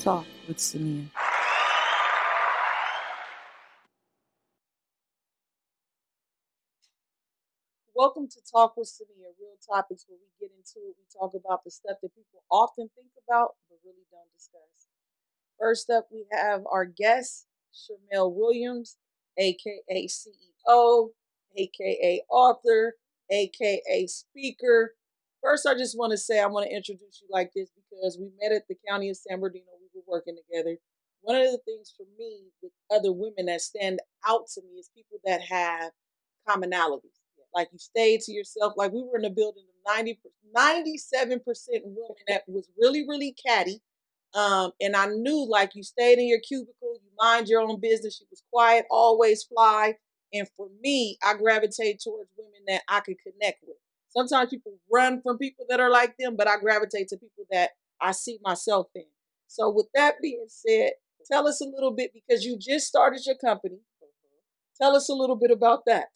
Talk with Samia. Welcome to Talk with Samia, real topics where we get into it. We talk about the stuff that people often think about but really don't discuss. First up, we have our guest, Chermel Williams, aka CEO, aka author, aka speaker. First, I just want to say I want to introduce you like this because we met at the county of San Bernardino. Working together. One of the things for me with other women that stand out to me is people that have commonalities. Like you stay to yourself. Like we were in a building of 90, 97% women that was really, really catty. Um, and I knew like you stayed in your cubicle, you mind your own business, you was quiet, always fly. And for me, I gravitate towards women that I could connect with. Sometimes people run from people that are like them, but I gravitate to people that I see myself in. So, with that being said, tell us a little bit because you just started your company. Tell us a little bit about that.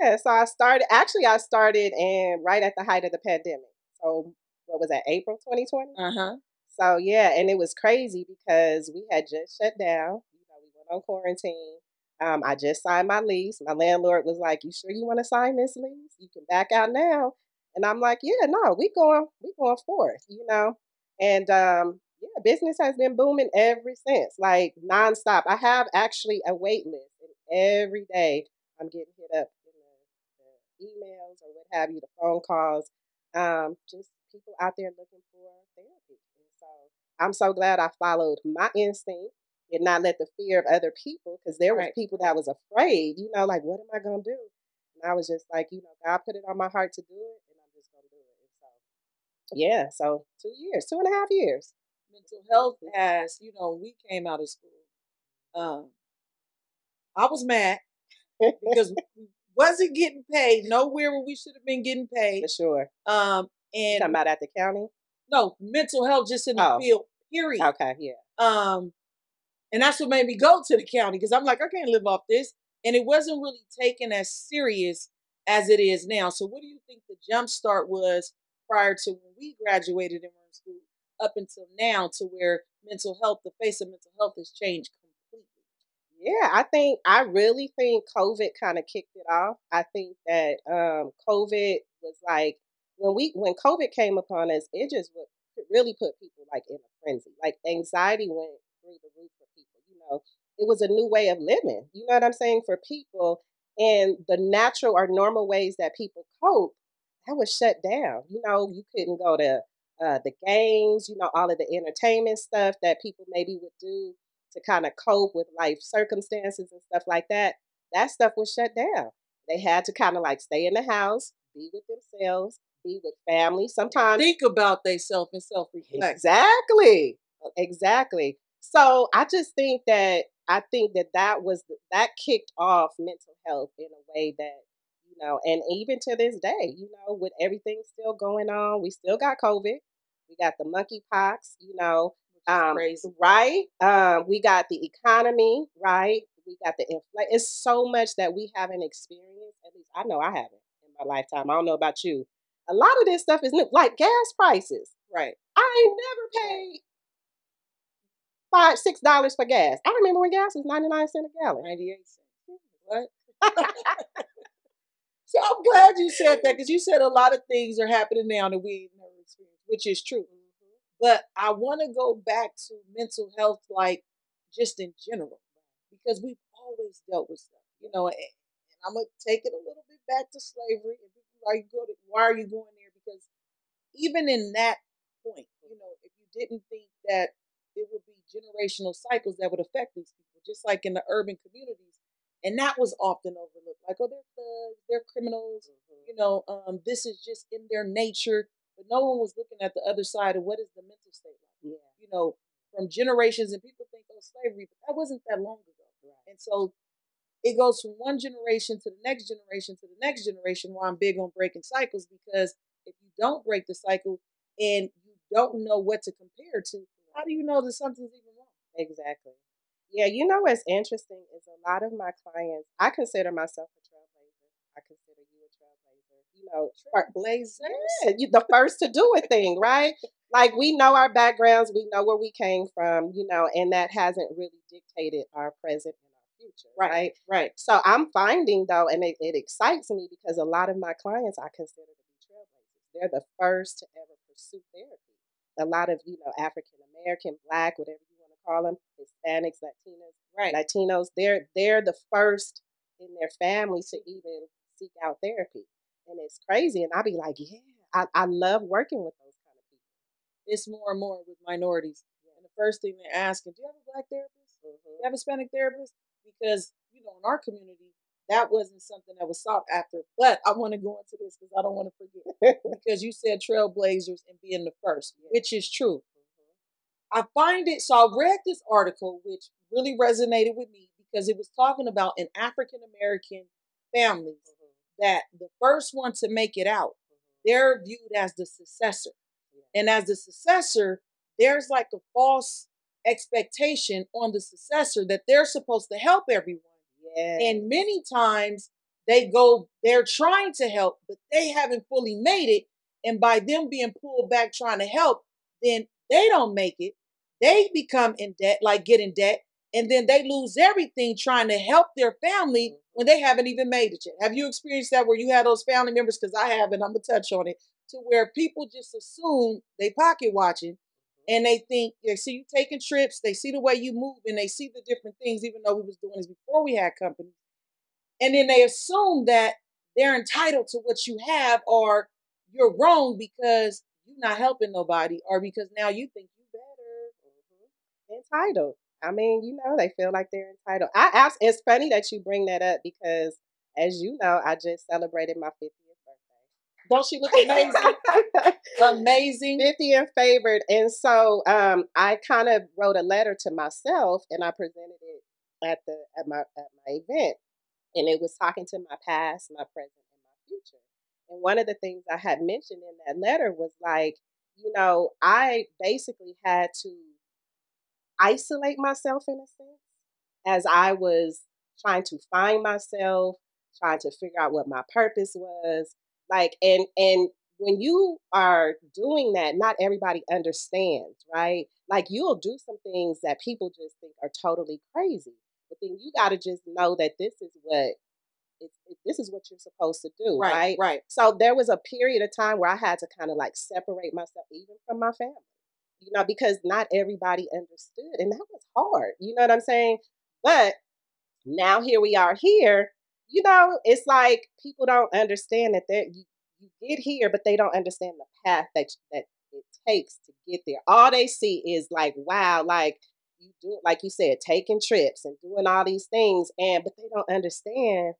Yeah, so I started actually I started and right at the height of the pandemic. So what was that, April 2020? Uh-huh. So yeah, and it was crazy because we had just shut down. You know, we went on quarantine. Um, I just signed my lease. My landlord was like, "You sure you want to sign this lease? You can back out now." And I'm like, "Yeah, no, we going, we going forth." You know, and um, yeah, business has been booming ever since, like nonstop. I have actually a wait list, and every day I'm getting hit up in the, the emails or what have you, the phone calls. Um, just people out there looking for therapy, and so I'm so glad I followed my instinct and not let the fear of other people, because there were Right. people that was afraid, you know, like what am I gonna do? And I was just like, you know, God put it on my heart to do it, and I'm just gonna do it. And so, yeah, so two years, two and a half years. Mental health has, you know, we came out of school. Um, I was mad because we wasn't getting paid nowhere where we should have been getting paid. For sure. Um, You and talking about at the county? no mental health just in the Oh. field. Period. Okay, yeah. Um, and that's what made me go to the county because I'm like, I can't live off this. And it wasn't really taken as serious as it is now. So, what do you think the jump start was prior to when we graduated and were in school up until now to where mental health, the face of mental health has changed completely? Yeah, I think I really think COVID kind of kicked it off. I think that um, COVID was like when we when COVID came upon us, it just really put people like in a frenzy. Like anxiety went through the roof for people. You know, it was a new way of living. You know what I'm saying for people, and the natural or normal ways that people cope that was shut down. You know, you couldn't go to uh, the games. You know, all of the entertainment stuff that people maybe would do to kind of cope with life circumstances and stuff like that, that stuff was shut down. They had to kind of like stay in the house, be with themselves, be with family. Sometimes Think about themselves and self reflect. exactly, exactly. So I just think that I think that that was that kicked off mental health in a way that you know, and even to this day, you know, with everything still going on, we still got COVID, we got the monkeypox, you know, um, right? Um, we got the economy, right? We got the inflation. It's so much that we haven't experienced. At least I know I haven't in my lifetime. I don't know about you. A lot of this stuff is new, like gas prices. Right. I ain't never paid five, six dollars for gas. I remember when gas was ninety nine cent a gallon. 98 cents. What? I'm glad you said that because you said a lot of things are happening now that we never experienced, which is true. But I want to go back to mental health, like just in general, because we've always dealt with stuff, you know. And, and I'm gonna take it a little bit back to slavery. And are you go to, why are you going there? Because even in that point, you know, if you didn't think that it would be generational cycles that would affect these people, just like in the urban communities, and that was often overlooked. Like, oh, they're thugs, they're criminals, you know, um, this is just in their nature. But no one was looking at the other side of what is the mental state like. Yeah. You know, from generations, and people think, oh, slavery, but that wasn't that long ago. And so it goes from one generation to the next generation to the next generation. Why I'm big on breaking cycles because if you don't break the cycle and you don't know what to compare to, how do you know that something's even wrong? Exactly. Yeah, you know what's interesting is a lot of my clients. I consider myself a trailblazer. I consider you a trailblazer. You know, for- Blazers. Yeah, you the first to do a thing, right? like we know our backgrounds, we know where we came from, you know, and that hasn't really dictated our present and our future, right? Right. right. So I'm finding though, and it, it excites me because a lot of my clients I consider to be trailblazers. They're the first to ever pursue therapy. A lot of you know African American, Black, whatever you call them, Hispanics, Latinos, right? Latinos. They're they're the first in their family to even seek out therapy, and it's crazy. And I'll be like, yeah, I, I love working with those kind of people. it's more and more with minorities. And the first thing they're asking, do you have a black therapist? Mm-hmm. Do you have a Hispanic therapist? Because, you know, in our community, that wasn't something that was sought after. But I want to go into this because I don't want to forget. because you said trailblazers and being the first, which is true. I find it, so I read this article, which really resonated with me because it was talking about an African American family mm-hmm. that the first one to make it out, mm-hmm. they're viewed as the successor. And as the successor, there's like a false expectation on the successor that they're supposed to help everyone. And many times they go, they're trying to help, but they haven't fully made it. And by them being pulled back trying to help, then they don't make it. They become in debt, like get in debt, and then they lose everything trying to help their family mm-hmm. when they haven't even made it yet. Have you experienced that where you had those family members? Because I have, and I'm gonna touch on it to where people just assume they pocket watching mm-hmm. and they think they see you taking trips, they see the way you move, and they see the different things, even though we was doing this before we had company. And then they assume that they're entitled to what you have, or you're wrong because you're not helping nobody, or because now you think you better. Mm-hmm. Entitled. I mean, you know, they feel like they're entitled. I ask. It's funny that you bring that up because, as you know, I just celebrated my 50th birthday don't she look amazing? amazing. 50 and favored. And so um, I kind of wrote a letter to myself and I presented it at the at my at my event. And it was talking to my past, my present, and my future. And one of the things I had mentioned in that letter was like, you know, I basically had to isolate myself in a sense as I was trying to find myself, trying to figure out what my purpose was, like and and when you are doing that not everybody understands right? Like you'll do some things that people just think are totally crazy but then you got to just know that this is what it, it, this is what you're supposed to do right, right? right. So there was a period of time where i had to kind of like separate myself even from my family you know because not everybody understood and that was hard you know what i'm saying? But now here we are here you know, it's like people don't understand that they you, you get here, but they don't understand the path that that it takes to get there. All they see is like, wow, like you do, like you said, taking trips and doing all these things, and but they don't understand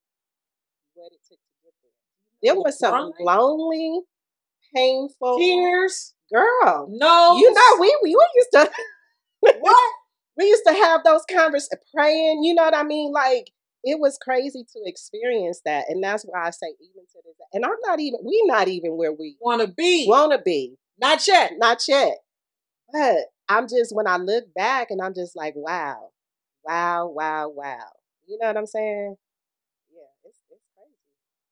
what it took to get there. There was some lonely, painful tears, girl. No, you know, we we, we used to what we used to have those conversations, praying. You know what I mean? Like it was crazy to experience that. And that's why I say even to this and I'm not even we not even where we wanna be. Wanna be. Not yet. Not yet. But I'm just when I look back and I'm just like, wow, wow, wow, wow. You know what I'm saying? Yeah, it's it's crazy.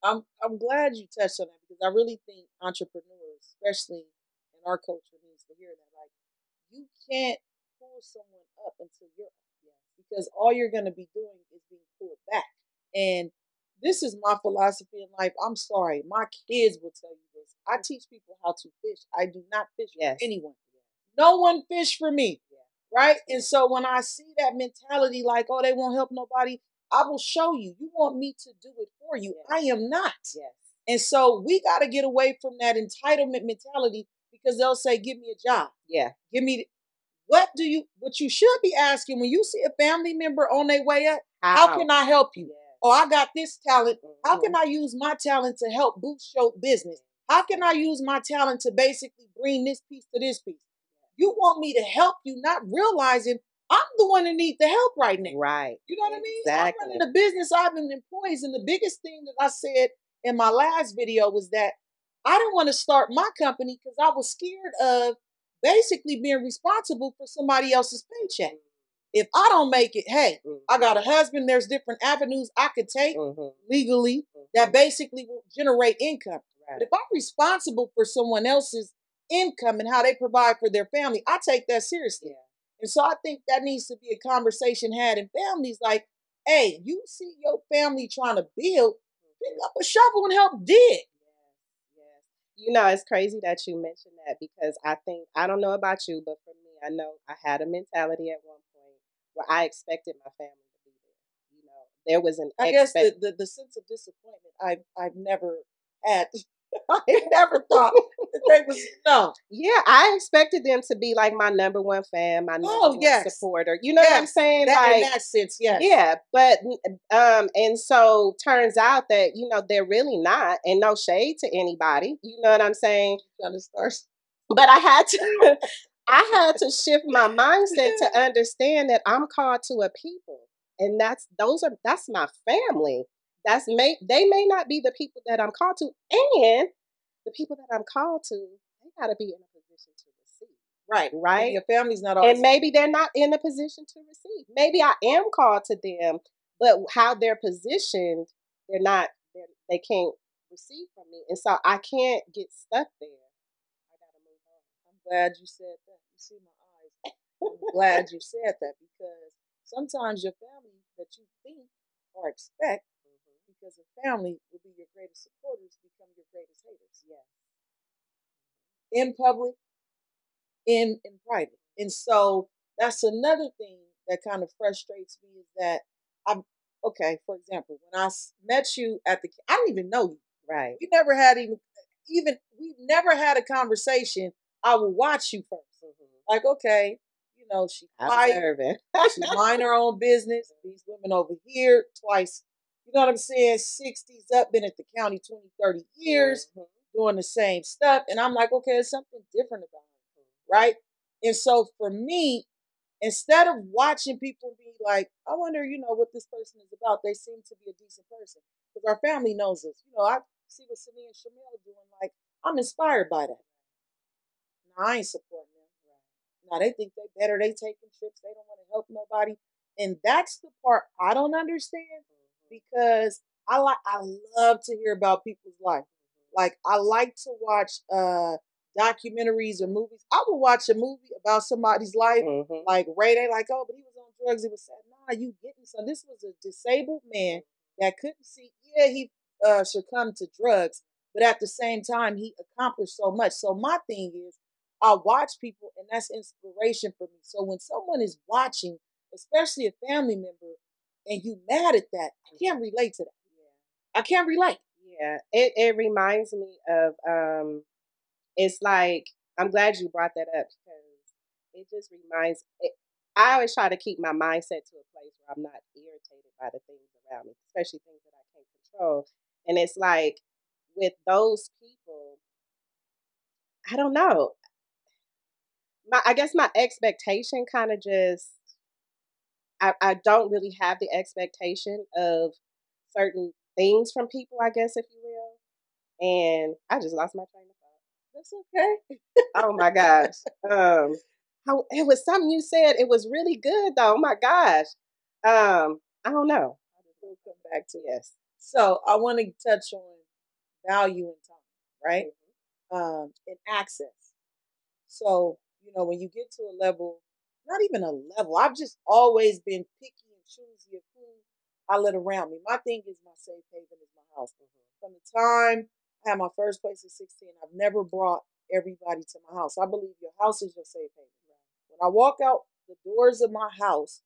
I'm I'm glad you touched on that because I really think entrepreneurs, especially in our culture, needs to hear that. Like you can't pull someone up until you're because all you're going to be doing is being pulled back. And this is my philosophy in life. I'm sorry, my kids will tell you this. I teach people how to fish. I do not fish yes. for anyone. No one fish for me. Right? And so when I see that mentality like, oh, they won't help nobody, I will show you. You want me to do it for you. Yes. I am not. Yes. And so we got to get away from that entitlement mentality because they'll say, give me a job. Yeah. Give me what do you what you should be asking when you see a family member on their way up? How, how can I help you? Yes. Oh, I got this talent. Mm-hmm. How can mm-hmm. I use my talent to help boost your business? How can I use my talent to basically bring this piece to this piece? You want me to help you, not realizing I'm the one that needs the help right now. Right. You know what exactly. I mean? I'm running a business, I have been employees, and the biggest thing that I said in my last video was that I didn't want to start my company because I was scared of basically being responsible for somebody else's paycheck. If I don't make it, hey, mm-hmm. I got a husband, there's different avenues I could take mm-hmm. legally mm-hmm. that basically will generate income. Right. But if I'm responsible for someone else's income and how they provide for their family. I take that seriously. Yeah. And so I think that needs to be a conversation had in families like, hey, you see your family trying to build, pick up a shovel and help dig. Yes, yes. You know, it's crazy that you mentioned that because I think I don't know about you, but for me, I know I had a mentality at one point where I expected my family to be there. You know, there was an I guess the, the, the sense of disappointment I've I've never had. I never thought that they was no. yeah, I expected them to be like my number one fan, my number Oh, one yes. supporter. You know what I'm saying? That, like in that sense, yes. Yeah, but um, and so turns out that you know they're really not, and no shade to anybody. You know what I'm saying? But I had to, I had to shift my mindset to understand that I'm called to a people, and that's those are that's my family. That's may they may not be the people that I'm called to, and the people that I'm called to, they got to be in a position to receive, Right. right? Your family's not always and maybe they're not in a position to receive. Maybe I am called to them, but how they're positioned, they're not. They're, they can't receive from me, and so I can't get stuck there. I gotta move on. I'm glad you said that. You see my eyes. I'm glad you said that because sometimes your family that you think or expect, because of family will be your greatest supporters, become your greatest haters. Yeah. In public, in in private. And so that's another thing that kind of frustrates me is that I'm okay, for example, when I met you at the I didn't even know you. Right. We never had even even we never had a conversation. I will watch you 1st mm-hmm. Like, okay, you know, she quiet, she mind her own business. These women over here twice, you know what I'm saying? 60s up, been at the county 20, 30 years, Mhm. doing the same stuff. And I'm like, okay, there's something different about her, right? And so for me, instead of watching people be like, I wonder, you know, what this person is about, they seem to be a decent person. Because our family knows us. You know, I see what Sydney and Chermel doing, like, I'm inspired by that. No, I ain't supporting them. Now they think they better, they taking trips, they don't want to help nobody. And that's the part I don't understand because I like I love to hear about people's life. Like I like to watch uh documentaries or movies. I will watch a movie about somebody's life, Mhm. like Ray. They like, oh, but he was on drugs. He was sad. Nah, you getting some. This was a disabled man that couldn't see. Yeah, he uh, succumbed to drugs, but at the same time, he accomplished so much. So my thing is, I watch people, and that's inspiration for me. So when someone is watching, especially a family member, and you mad at that, I can't relate to that. I can't relate. Yeah, it it reminds me of um, it's like I'm glad you brought that up because it just reminds. It, I always try to keep my mindset to a place where I'm not irritated by the things around me, especially things that I can't control. And it's like with those people, I don't know. My I guess my expectation kind of just I, I don't really have the expectation of certain things from people, I guess, if you will. And I just lost my train of thought. That's okay. Oh my gosh. Um how it was something you said. It was really good though. Oh my gosh. Um, I don't know. We'll come back to. Yes. So I want to touch on value and time, right? Mhm. Um, and access. So you know, when you get to a level, not even a level, I've just always been picky and choosy of who I let around me. My thing is my safe haven is my house. From the time I had my first place at 16, I've never brought everybody to my house. I believe your house is your safe haven. When I walk out the doors of my house,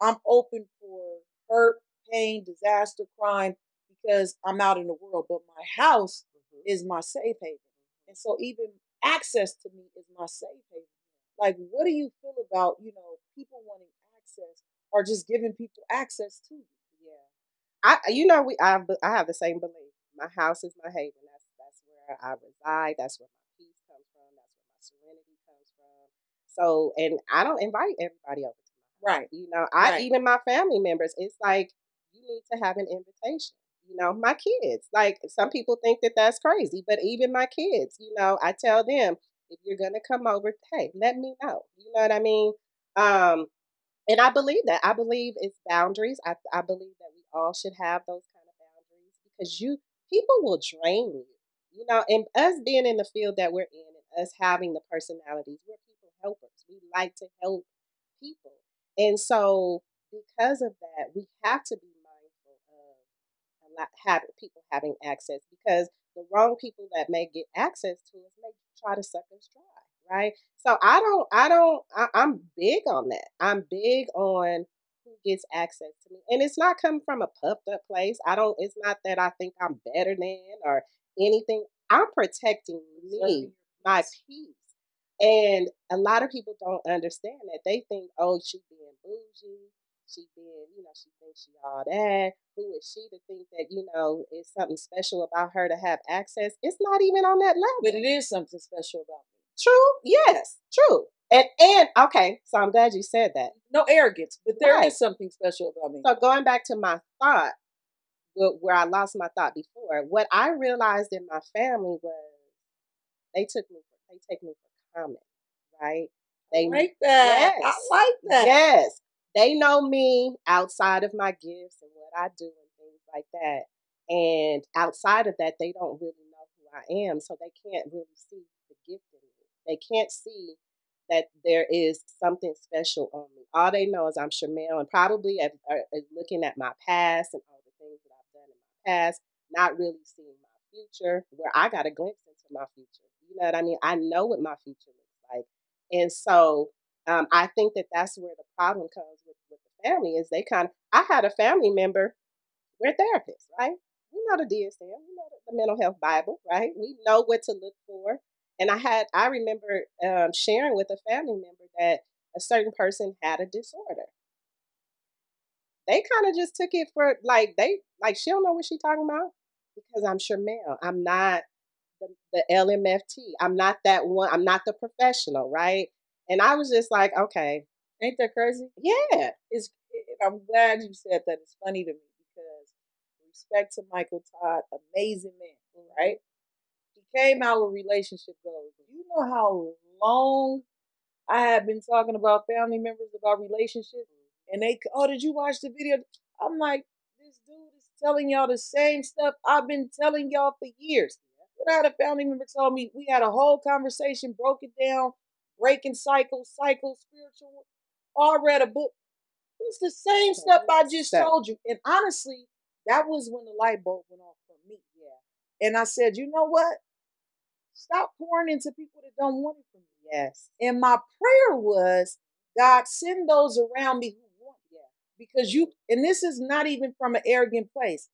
I'm open for hurt, pain, disaster, crime, because I'm out in the world. But my house Mhm. is my safe haven. And so even access to me is my safe haven. Like, what do you feel about, you know, people wanting access or just giving people access to you? Yeah. I you know we I I have the same belief. My house is my haven. That's that's where I reside. That's where my peace comes from. That's where my serenity comes from. So and I don't invite everybody over to my house. Right. You know, I Right. even my family members, it's like you need to have an invitation. You know, my kids. Like some people think that that's crazy, but even my kids, you know, I tell them if you're gonna come over, hey, let me know. You know what I mean? Um, and I believe that. I believe it's boundaries. I I believe that we all should have those kind of boundaries because you people will drain you. You know, and us being in the field that we're in and us having the personalities. We're people helpers. We like to help people. And so because of that, we have to be mindful of a lot, having people having access because the wrong people that may get access to us may try to suck us dry, right? So I don't, I don't, I, I'm big on that. I'm big on who gets access to me, and it's not coming from a puffed up place. I don't. It's not that I think I'm better than or anything. I'm protecting me, my peace. And a lot of people don't understand that. They think, oh, she being bougie, she being, you know, she thinks she all that. Who is she to think that, you know, it's something special about her to have access? It's not even on that level. But it is something special about me. True, yes, true. And and okay, so I'm glad you said that. No arrogance, but there is Right. something special about me. So going back to my thought, where, where I lost my thought before, what I realized in my family was they took me, they take me for common, right? They I like that. Yes. I like that. Yes. They know me outside of my gifts and what I do and things like that. And outside of that, they don't really know who I am. So they can't really see the gift in me. They can't see that there is something special on me. All they know is I'm Chermel and probably are, uh, are looking at my past and all the things that I've done in my past, not really seeing my future, where I got a glimpse into my future. You know what I mean? I know what my future looks like. And so um, I think that that's where the problem comes with, with the family is they kind of, I had a family member, we're therapists, right? We know the DSM, we know the, mental health Bible, right? We know what to look for. And I had, I remember um, sharing with a family member that a certain person had a disorder. They kind of just took it for like they like she don't know what she's talking about because I'm Chermel. I'm not the, the LMFT. I'm not that one. I'm not the professional, right? And I was just like, okay, Ain't that crazy? yeah, It's. it- I'm glad you said that. It's funny to me because respect to Michael Todd, amazing man, right? He came out with relationship goals. You know how long I have been talking about family members about relationships, and they, oh, did you watch the video? I'm like, this dude is telling y'all the same stuff I've been telling y'all for years. But I had a family member told me we had a whole conversation, broke it down, breaking cycles, cycles, spiritual. All oh, read a book. It's the same stuff I just told you. And honestly, that was when the light bulb went off for me. yeah, And I said, you know what? Stop pouring into people that don't want it from you. yes, And my prayer was, God, send those around me who want it. Because you, and this is not even from an arrogant place.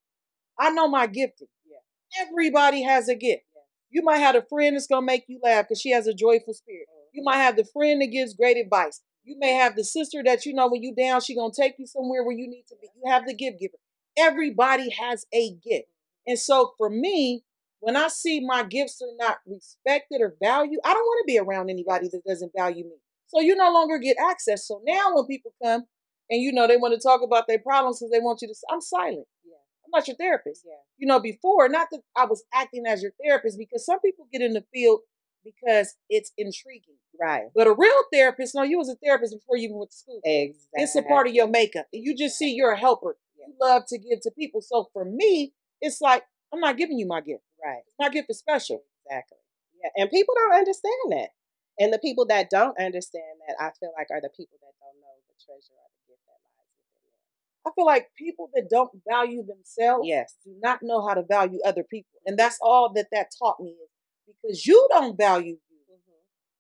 I know my gifting. Yeah. Everybody has a gift. Yeah. You might have a friend that's gonna make you laugh because she has a joyful spirit. You might have the friend that gives great advice. You may have the sister that you know when you down, she gonna take you somewhere where you need to be. You have the gift giver. Everybody has a gift. And so for me, when I see my gifts are not respected or valued, I don't want to be around anybody that doesn't value me. So you no longer get access. So now when people come and you know they want to talk about their problems because they want you to, I'm silent. yeah, I'm not your therapist yeah, you know, before, not that I was acting as your therapist, because some people get in the field because it's intriguing. right, But a real therapist, no, you was a therapist before you even went to school. exactly. It's a part of your makeup. You just see you're a helper. You love to give to people. So for me, it's like, I'm not giving you my gift. right. My gift is special. Exactly. Yeah. And people don't understand that. And the people that don't understand that, I feel like, are the people that don't know the treasure or the gift that lies within them. I feel like people that don't value themselves Yes. do not know how to value other people. And that's all that that taught me is because you don't value you. Mm-hmm.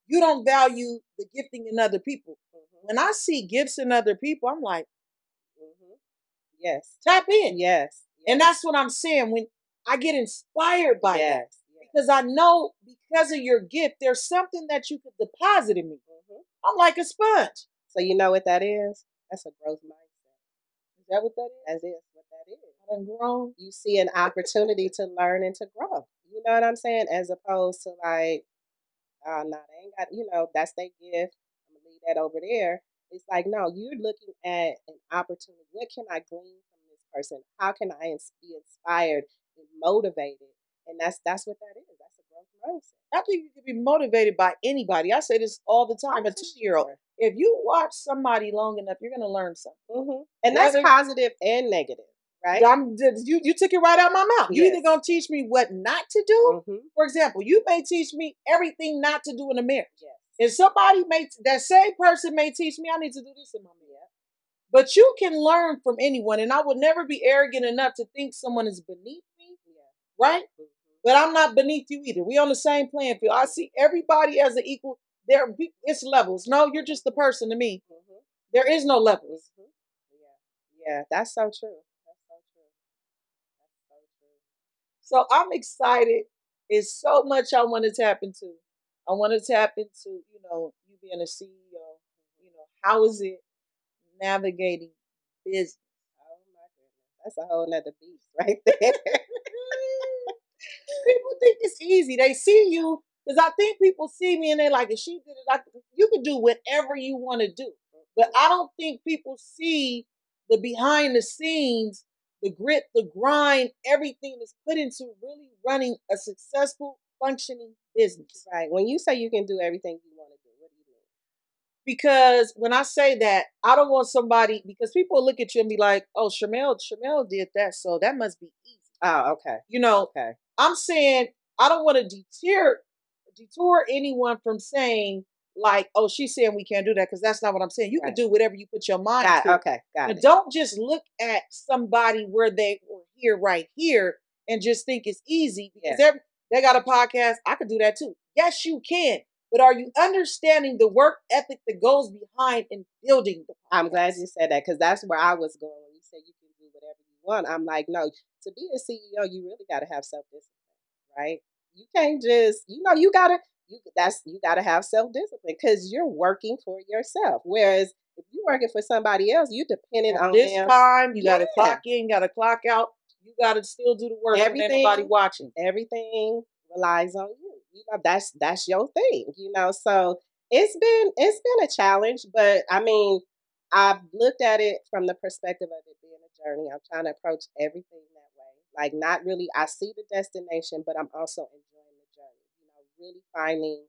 You don't value the gifting in other people. Mm-hmm. When I see gifts in other people, I'm like, Mm-hmm. Yes. tap in. Yes. And that's what I'm saying. When I get inspired by that, yes. yes. because I know because of your gift, there's something that you could deposit in me. Mhm. I'm like a sponge. So you know what that is? That's a growth mindset. Is that what that is? That is what that is. I done grown. You see an opportunity to learn and to grow. Know what I'm saying? As opposed to like, oh no, they ain't got. You know, that's their gift. I'm gonna leave that over there. It's like no, you're looking at an opportunity. What can I glean from this person? How can I ins- be inspired and motivated? And that's that's what that is. That's a growth mindset. I think you can be motivated by anybody. I say this all the time. A two year old. If you watch somebody long enough, you're gonna learn something. Mhm. And that's positive and negative, Right. I'm, you you took it right out of my mouth. You either gonna teach me what not to do. Mhm. For example, you may teach me everything not to do in a marriage. Yes. And somebody may that same person may teach me I need to do this in my marriage. But you can learn from anyone, and I would never be arrogant enough to think someone is beneath me, Yeah. right? Mhm. But I'm not beneath you either. We on the same playing field. I see everybody as an equal. There, it's levels. No, you're just the person to me. Mhm. There is no levels. Mhm. Yeah. Yeah. That's so true. That's so true. That's so true. So I'm excited. It's so much I want to tap into. I want to tap into, you know, you being a CEO. You know, how is it navigating business? Oh my goodness. That's a whole nother beast right there. people think it's easy. They see you because I think people see me and they're like, if she did it, I, could- you can do whatever you want to do. But I don't think people see the behind the scenes, the grit, the grind, everything that's put into really running a successful, functioning business. right. When you say you can do everything you want to do, what do you mean? Because when I say that, I don't want somebody because people look at you and be like, "Oh, Chermel, Chermel did that, so that must be easy." Oh, okay. You know, Okay. I'm saying I don't want to deter detour anyone from saying like, "Oh, she's saying we can't do that," because that's not what I'm saying. You Right. can do whatever you put your mind Got, to. okay. Got But it. don't just look at somebody where they were here, right here, and just think it's easy because Yeah. every- they got a podcast. I could do that too. Yes, you can. But are you understanding the work ethic that goes behind in building the? I'm glad you said that because that's where I was going when you said you can do whatever you want. I'm like, no, to be a CEO, you really got to have self discipline, right? You can't just, you know, you gotta, you that's you gotta have self discipline because you're working for yourself. Whereas if you're working for somebody else, you're dependent At on this them. time, you got to Yeah. clock in, got to clock out. You got to still do the work. Everything, Everything- anybody watching. Everything relies on you. You know, that's that's your thing. You know, so it's been it's been a challenge, but I mean, I've looked at it from the perspective of it being a journey. I'm trying to approach everything that way. Like not really I see the destination, but I'm also enjoying the journey. You know, really finding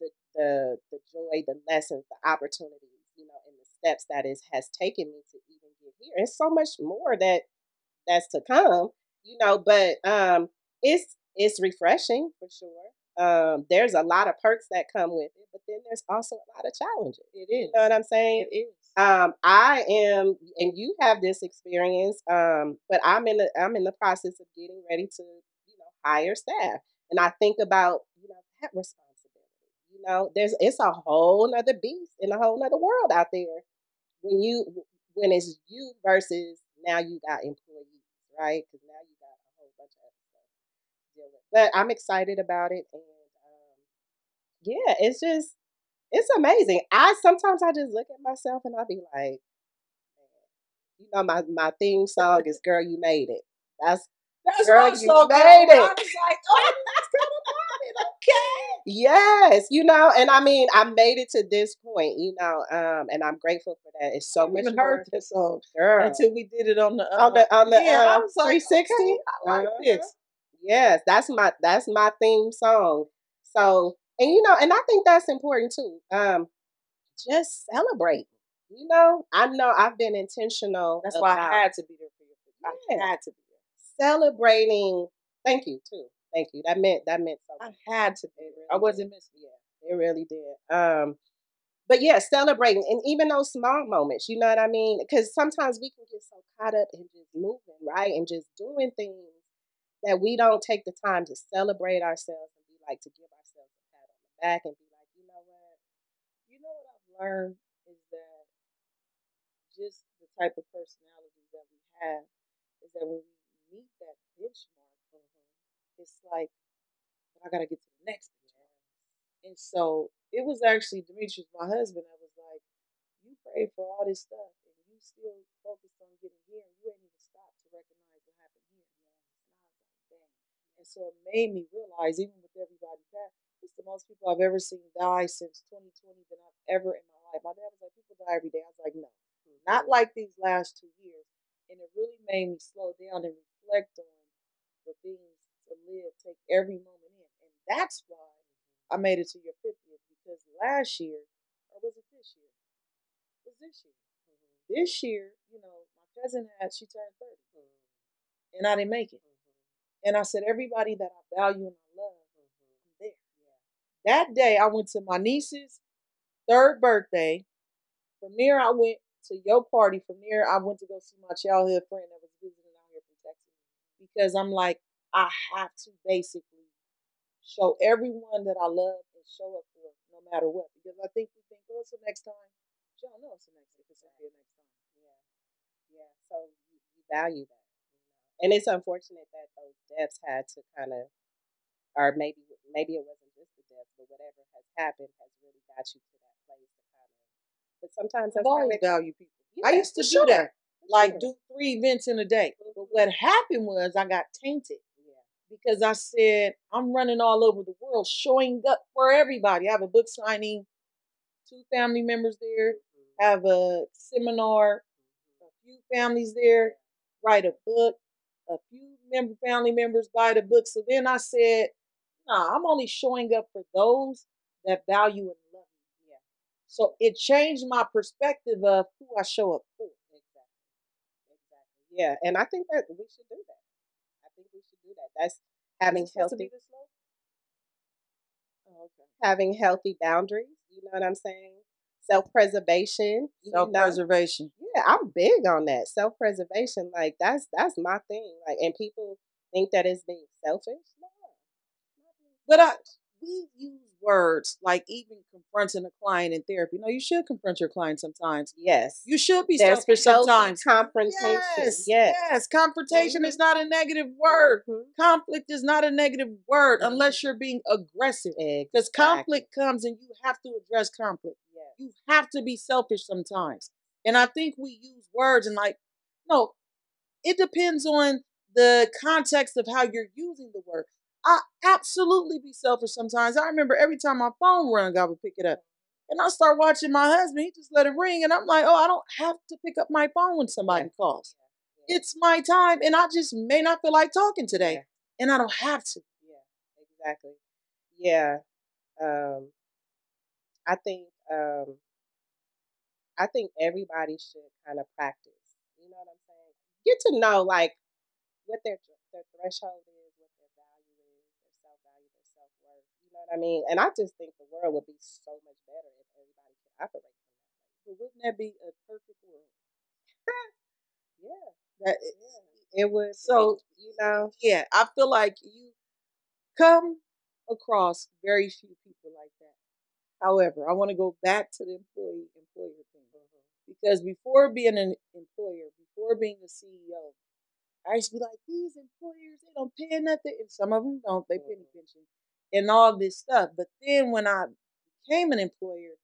the the the joy, the lessons, the opportunities, you know, and the steps that is has taken me to even get here. It's so much more that that's to come, you know, but um it's it's refreshing for sure. Um, there's a lot of perks that come with it, but then there's also a lot of challenges. It is. You know what I'm saying? It is. Um, I am, and you have this experience, um, but I'm in the I'm in the process of getting ready to, you know, hire staff, and I think about you know that responsibility. You know, there's it's a whole nother beast in a whole nother world out there when you when it's you versus now you got employees, right? Because now you got a whole bunch of other stuff to deal with. But I'm excited about it, and um, yeah, it's just it's amazing. I sometimes I just look at myself and I be like, you know, my my theme song is "Girl, You Made It." That's That's Girl, you song. made I it. was like, oh, that's kind of it. Okay. Yes, you know, and I mean, I made it to this point, you know, um, and I'm grateful for that. It's so much even heard this song girl. until we did it on the uh, on the on the yeah. I uh, was like, 360. okay, I like Uh-huh. this. Yes, that's my that's my theme song. So, and you know, and I think that's important too. Um, just celebrate. You know, I know I've been intentional. That's why I had to be there for you. I Yeah. had to be there. celebrating. Thank you too. Thank you. That meant that meant I had to really I wasn't missing. Yeah, it really did. Um, but yeah, celebrating and even those small moments. You know what I mean? Because sometimes we can get so caught up in just moving, right, and just doing things that we don't take the time to celebrate ourselves and be like to give ourselves a pat on the back and be like, you know what? You know what I've learned is that just the type of personality that we have is that when we meet that benchmark, it's like, I gotta get to the next. And so it was actually Demetrius, my husband, that was like, You prayed for all this stuff and you still focused on getting here and you ain't even stopped to recognize what happened here. And I was like, dang. And so it made me realize, even with everybody back, it's the most people I've ever seen die since 2020 than I've ever in my life. My dad was like, People die every day. I was like, No, not mm-hmm. like these last two years. And it really made me slow down and reflect on the things to live, take every moment in. And that's why I mm-hmm. made it to your 50th because last year, or was it this year? It was this year. Mm-hmm. This year, you know, my cousin had, she turned 30. Mm-hmm. and I didn't make it. And I said, everybody that I value and I love, I'm there. That day, I went to my niece's third birthday. From there, I went to your party. From there, I went to go see my childhood friend that was visiting out here from Texas. Because I'm like, I have to basically show everyone that I love and show up for no matter what. Because I think we think, oh, it's the next time. You don't know it's the next time. It's the next time. Yeah. Yeah. So you, you value that. And it's unfortunate that those deaths had to kind of, or maybe maybe it wasn't just the death, but whatever has happened has really got you to that place to kind of. But sometimes I always value people. Yeah, I used to do sure. that, like sure. do three events in a day. But Mhm. what happened was I got tainted. Because I said I'm running all over the world, showing up for everybody. I have a book signing, two family members there, Mhm. have a seminar, a few families there, write a book, a few member family members buy the book. So then I said, nah, I'm only showing up for those that value and love me. Yeah. So it changed my perspective of who I show up for. Exactly. Exactly. Yeah. And I think that we should do that. I think we should do that. That's having Is it to be healthy slow? Oh, okay. having healthy boundaries. You know what I'm saying? Self preservation. Self preservation. Yeah, I'm big on that. Self preservation. Like that's that's my thing. Like and people think that it's being selfish. No. not being But I, selfish. We use words like even confronting a client in therapy. No, you should confront your client sometimes. Yes. You should be There's selfish sometimes. confrontation. Yes, Yes. yes. Confrontation Mhm. is not a negative word. Mhm. Conflict is not a negative word Mhm. unless you're being aggressive. Because Exactly. conflict comes and you have to address conflict. Yes. You have to be selfish sometimes. And I think we use words and like, no, it depends on the context of how you're using the word. I absolutely be selfish sometimes. I remember every time my phone rang, I would pick it up. And I start watching my husband, he just let it ring. And I'm like, oh, I don't have to pick up my phone when somebody Yeah. calls. Yeah. It's my time, and I just may not feel like talking today. Yeah. And I don't have to. Yeah, exactly. Yeah. Um I think um I think everybody should kind of practice. You know what I'm saying? Get to know like what their their threshold is, what their value is, their self value, their self worth. You know what I mean? And I just think the world would be so much better if everybody could operate from that. But wouldn't that be a perfect world? Yeah, That yeah. It would. So- you know, yeah, I feel like you come across very few people like that. However, I want to go back to the employee employer thing mm-hmm. because before being an employer, before being a CEO, I used to be like, these employers, they don't pay nothing, and some of them don't. They penny mm-hmm. pension and all this stuff. But then when I became an employer,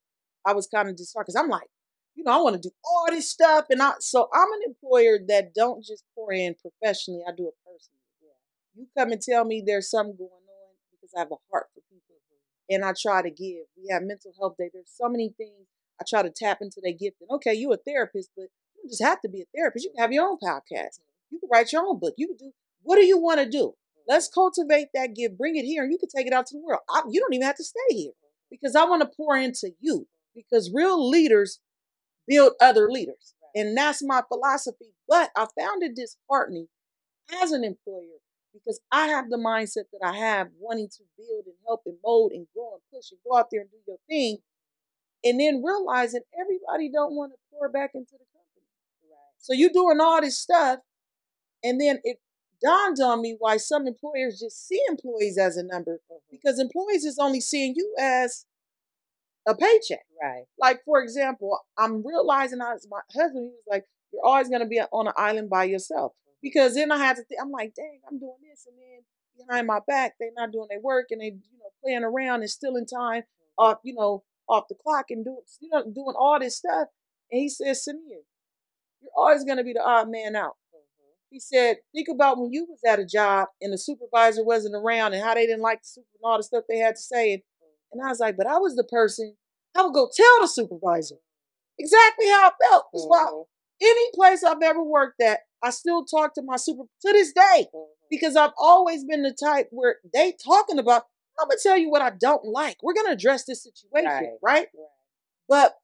I was kind of disheartened because I'm like, you know, I want to do all this stuff, and I so I'm an employer that don't just pour in professionally. I do it personally. Yeah. You come and tell me there's something going on because I have a heart for people, and I try to give. We have mental health day. There's so many things I try to tap into their gift. And okay, you're a therapist, but you just have to be a therapist. You can have your own podcast. You can write your own book. You can do what do you want to do? Let's cultivate that gift. Bring it here, and you can take it out to the world. I, you don't even have to stay here because I want to pour into you. Because real leaders build other leaders, and that's my philosophy. But I found it disheartening as an employer because I have the mindset that I have, wanting to build and help and mold and grow and push and go out there and do your thing, and then realizing everybody don't want to pour back into the company. right. So you're doing all this stuff, and then it dawned on me why some employers just see employees as a number mm-hmm. because employees is only seeing you as a paycheck. Right. Like for example, I'm realizing I my husband. He was like, "You're always going to be on an island by yourself." Mm-hmm. Because then I had to think, I'm like, "Dang, I'm doing this," and then behind my back, they're not doing their work and they, you know, playing around and stealing time mm-hmm. off, you know, off the clock and doing, you know, doing all this stuff. And he says, "Samia, you're always going to be the odd man out." He said, think about when you was at a job and the supervisor wasn't around and how they didn't like the super and all the stuff they had to say. And, and I was like, but I was the person, I would go tell the supervisor exactly how I felt. That's why Mhm. any place I've ever worked at, I still talk to my super to this day Mhm. because I've always been the type where they talking about, I'm gonna tell you what I don't like. We're gonna address this situation, right? Right. But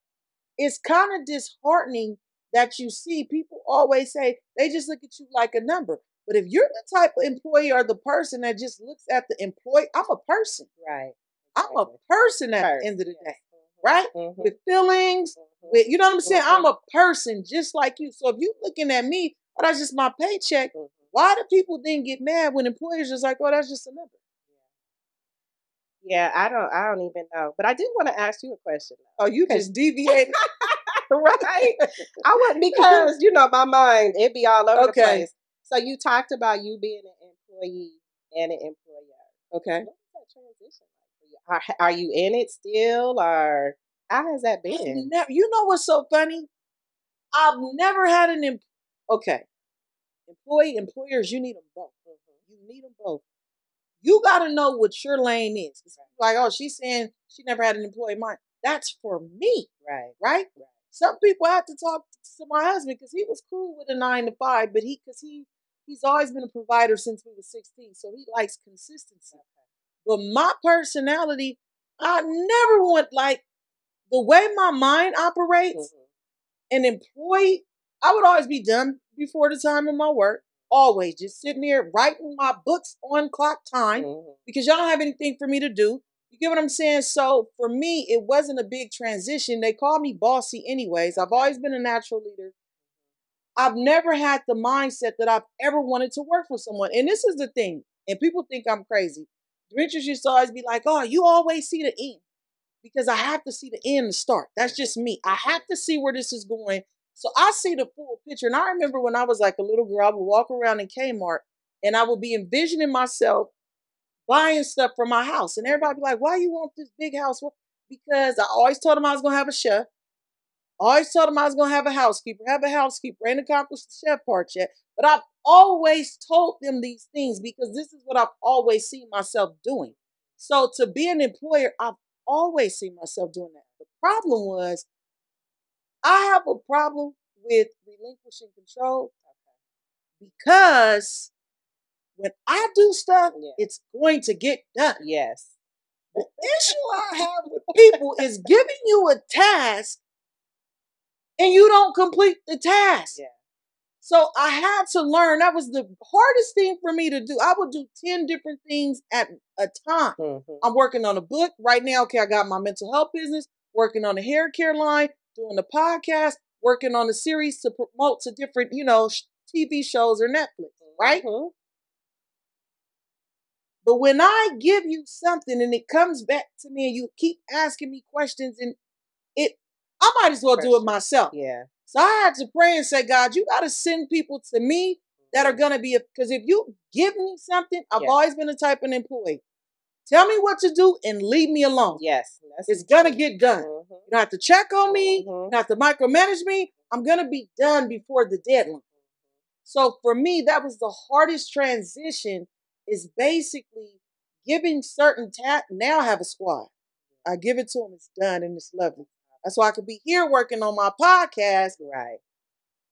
it's kind of disheartening that you see people always say they just look at you like a number. But if you're the type of employee or the person that just looks at the employee, I'm a person. Right. I'm a person at the end of the day, right? Mhm, With feelings, mhm, with you know what I'm saying? I'm Mhm. a person just like you. So if you looking at me, oh, that's just my paycheck. mhm. Why do people then get mad when employers just like, oh, that's just a number? Yeah, I don't. I don't even know. But I did want to ask you a question. Oh, you just deviated. right? I wouldn't because you know my mind it'd be all over Okay. the place. So you talked about you being an employee and an employer. okay. What was that transition like for you? Are, are you in it still, or how has that been? never, you know what's so funny? I've never had an em- okay. Employee, employers, you need them both. You need them both. You got to know what your lane is. It's Like, oh, she's saying she never had an employee mind. That's for me, Right. right? Right. Some people have to talk to my husband because he was cool with a nine to five, but he because he he's always been a provider since we was sixteen, so he likes consistency. But my personality, I never want like the way my mind operates. Mhm. An employee, I would always be done before the time of my work. Always just sitting there writing my books on clock time Mhm. because y'all don't have anything for me to do. You get what I'm saying? So for me, it wasn't a big transition. They call me bossy anyways. I've always been a natural leader. I've never had the mindset that I've ever wanted to work for someone. And this is the thing, and people think I'm crazy. Demetrius used to always be like, oh, you always see the end. Because I have to see the end to start. That's just me. I have to see where this is going. So I see the full picture. And I remember when I was like a little girl, I would walk around in Kmart and I would be envisioning myself buying stuff for my house. And everybody be like, why you want this big house? Well, because I always told them I was gonna have a chef. I always told them I was gonna have a housekeeper, have a housekeeper, ain't accomplished the chef part yet. But I've always told them these things because this is what I've always seen myself doing. So to be an employer, I've always seen myself doing that. The problem was I have a problem with relinquishing control because when I do stuff, Yeah. it's going to get done. Yes. The issue I have with people is giving you a task and you don't complete the task. Yeah. So I had to learn. That was the hardest thing for me to do. I would do 10 different things at a time. Mhm. I'm working on a book right now. Okay, I got my mental health business, working on the hair care line, doing the podcast, working on a series to promote to different, you know, TV shows or Netflix, right? Mhm. But when I give you something and it comes back to me and you keep asking me questions and it, I might as well do it myself. Yeah. So I had to pray and say, God, you got to send people to me that are going to be, because if you give me something, I've Yeah. always been a type of employee. Tell me what to do and leave me alone. Yes. It's going to get done. Mhm. You don't have to check on me. Mhm. You don't have to micromanage me. I'm going to be done before the deadline. So for me, that was the hardest transition is basically giving certain tasks. Now I have a squad. I give it to them. It's done and it's lovely. That's why I could be here working on my podcast Right.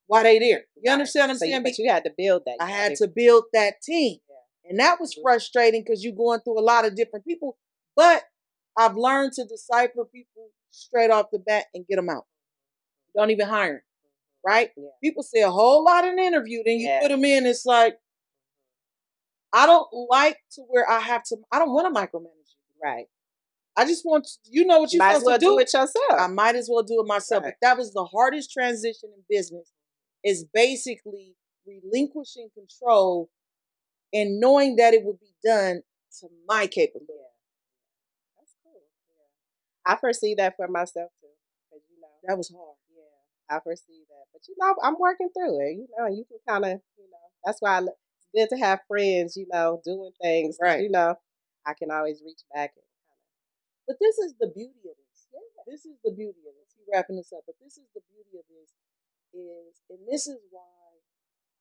Why they there. You Right. understand what I'm So you, saying? but you had to build that. I had to build that team. And that was frustrating because you're going through a lot of different people. But I've learned to decipher people straight off the bat and get them out. Don't even hire them, right? Yeah. People say a whole lot in an interview, then you Yeah. put them in. It's like, I don't like to where I have to, I don't want to micromanage you. Right. I just want, you know what you're Might supposed well to do. do it yourself. I might as well do it myself. Right. But that was the hardest transition in business is basically relinquishing control and knowing that it would be done to my capability. Yeah. That's cool. Yeah. I foresee that for myself too. 'cause, you know, That was hard. yeah, I foresee that. But you know, I'm working through it. You know, you can kind of, you know, that's why I, lo- it's good to have friends. You know, doing things. Right. You know, I can always reach back and kind But this is the beauty of this. This is the beauty of this. We're wrapping this up. But this is the beauty of this is, and this is why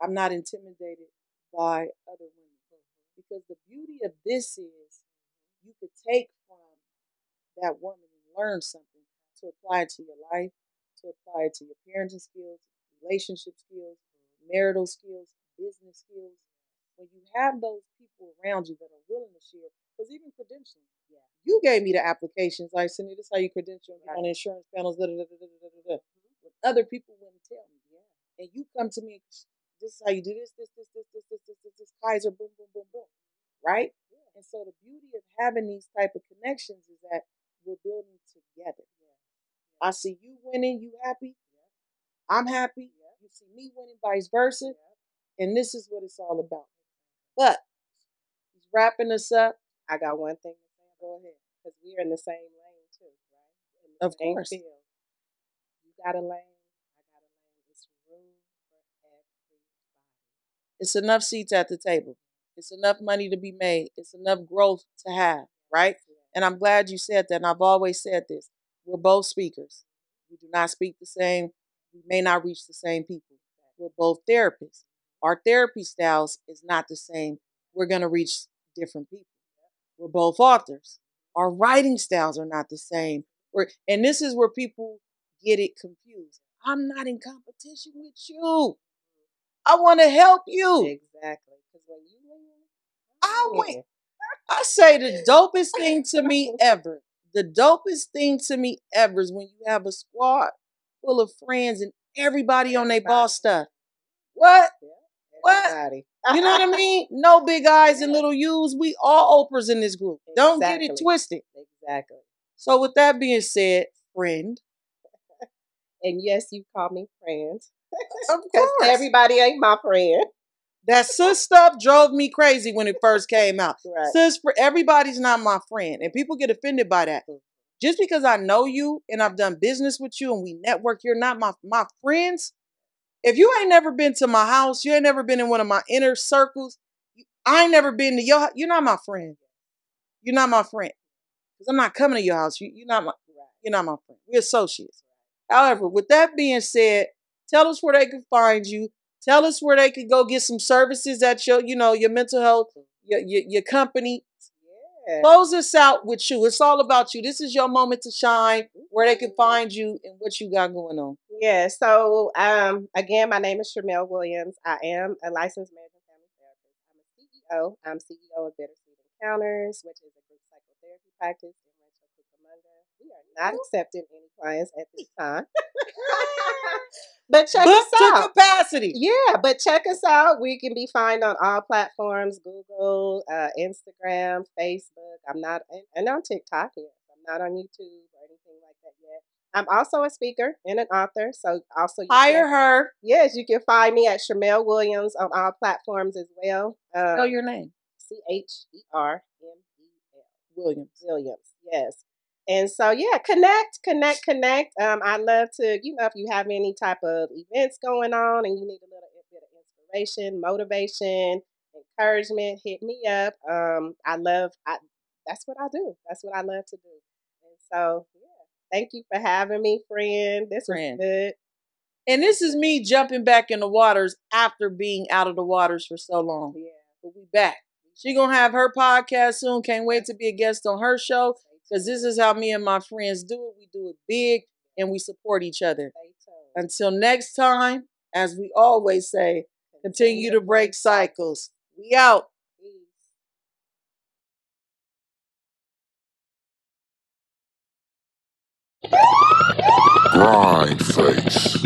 I'm not intimidated by other women. Mm-hmm. Because the beauty of this is you could take from that woman and learn something to apply it to your life, to apply it to your parenting skills, relationship skills, marital skills, business skills. When you have those people around you that are willing to share, because even credentialing, Yeah. you gave me the applications. Like, Cindy, this is how you credential Right. on insurance panels. Da, da, da, da, da, da, da. Mm-hmm. When other people wouldn't tell me, yeah. And you come to me, this is how you do this, this, this, this, this, this, this, this, this, Kaiser, boom, boom, boom, boom. Right? And so the beauty of having these type of connections is that we're building together. I see you winning, you happy. I'm happy. You see me winning, vice versa. And this is what it's all about. But he's wrapping us up. I got one thing to say. Go ahead. Because we're in the same lane too, right? In the Of same course. field. You got a lane, I got a lane. It's room for everybody. It's enough seats at the table. It's enough money to be made. It's enough growth to have, right? And I'm glad you said that. And I've always said this. We're both speakers. We do not speak the same. We may not reach the same people. We're both therapists. Our therapy styles is not the same. We're going to reach different people. We're both authors. Our writing styles are not the same. We're, and this is where people get it confused. I'm not in competition with you. I want to help you. Exactly. Because when you win, I win. I say the dopest thing to me ever. The dopest thing to me ever is when you have a squad full of friends and everybody on their boss stuff. What? What? You know what I mean? No big eyes and little U's. We all Oprahs in this group. Don't get it twisted. Exactly. So with that being said, friend, And yes, you call me friend. of course, everybody ain't my friend. that sis stuff drove me crazy when it first came out. Right. Sis, for everybody's not my friend, and people get offended by that. Mhm. Just because I know you and I've done business with you and we network, you're not my my friends. If you ain't never been to my house, you ain't never been in one of my inner circles. I ain't never been to your. You're not my friend. You're not my friend because I'm not coming to your house. You, you're not my. You're not my friend. We're associates. However, with that being said, tell us where they can find you. Tell us where they can go get some services at your, you know, your mental health, your your, your company. Close this out with you. It's all about you. This is your moment to shine. Where they can find you and what you got going on. Yeah, so um, again, my name is Chermel Williams. I am a licensed marriage and family therapist. I'm a CEO. I'm CEO of Bittersweet Encounters, which is a group psychotherapy practice in Rancho Cucamonga. We are not accepting any clients at this time. but check Book us to out. capacity. Yeah, but check us out. We can be found on all platforms: Google, uh, Instagram, Facebook. I'm not, and- on TikTok. Yes, I'm not on YouTube or anything like that yet. I'm also a speaker and an author. So also you Hire can- her. Yes, you can find me at Chermel Williams on all platforms as well. Spell Um, your name. C H E R M E L Williams. Williams. Yes. And so yeah, connect, connect, connect. Um, I love to, you know, if you have any type of events going on and you need a little bit of inspiration, motivation, encouragement, hit me up. Um, I love I that's what I do. That's what I love to do. And so yeah, thank you for having me, friend. This Friend. was good. And this is me jumping back in the waters after being out of the waters for so long. Yeah. But we back. She gonna have her podcast soon. Can't wait to be a guest on her show. Because this is how me and my friends do it. We do it big and we support each other. Until next time, as we always say, continue to break cycles. We out. Grind face.